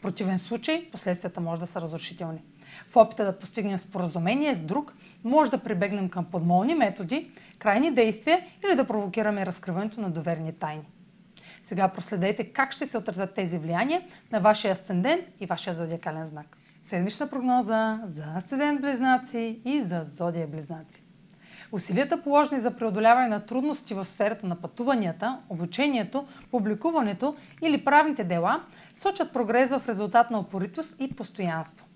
В противен случай последствията може да са разрушителни. В опита да постигнем споразумение с друг, може да прибегнем към подмолни методи, крайни действия или да провокираме разкриването на доверни тайни. Сега проследете как ще се отразят тези влияния на вашия асцендент и вашия зодиакален знак. Седмична прогноза за асцендент близнаци и за зодия близнаци. Усилията положени за преодоляване на трудности в сферата на пътуванията, обучението, публикуването или правните дела сочат прогрес в резултат на опоритост и постоянство.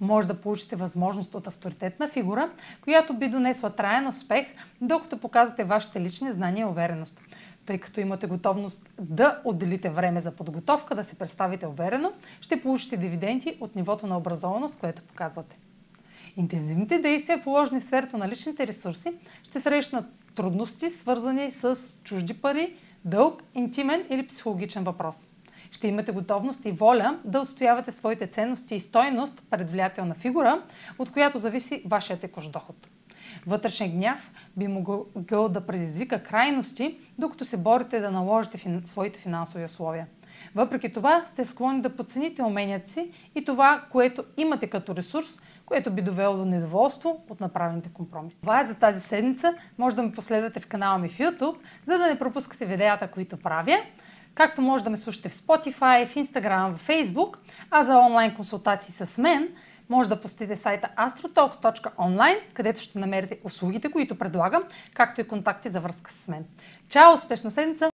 Може да получите възможност от авторитетна фигура, която би донесла траен успех, докато показвате вашите лични знания и увереност. Тъй като имате готовност да отделите време за подготовка, да се представите уверено, ще получите дивиденти от нивото на образованост, което показвате. Интензивните действия, положени в сферата на личните ресурси, ще срещнат трудности, свързани с чужди пари, дълг, интимен или психологичен въпрос. Ще имате готовност и воля да отстоявате своите ценности и стойност пред влиятелна фигура, от която зависи вашия текущ доход. Вътрешен гняв би могъл да предизвика крайности, докато се борите да наложите своите финансови условия. Въпреки това сте склонни да подцените уменията си и това, което имате като ресурс, което би довело до недоволство от направените компромиси. Това е за тази седмица. Може да ме последвате в канала ми в YouTube, за да не пропускате видеята, които правя. Както може да ме слушате в Spotify, в Instagram, в Facebook, а за онлайн консултации с мен, може да посетите сайта astrotalks.online, където ще намерите услугите, които предлагам, както и контакти за връзка с мен. Чао! Успешна седмица!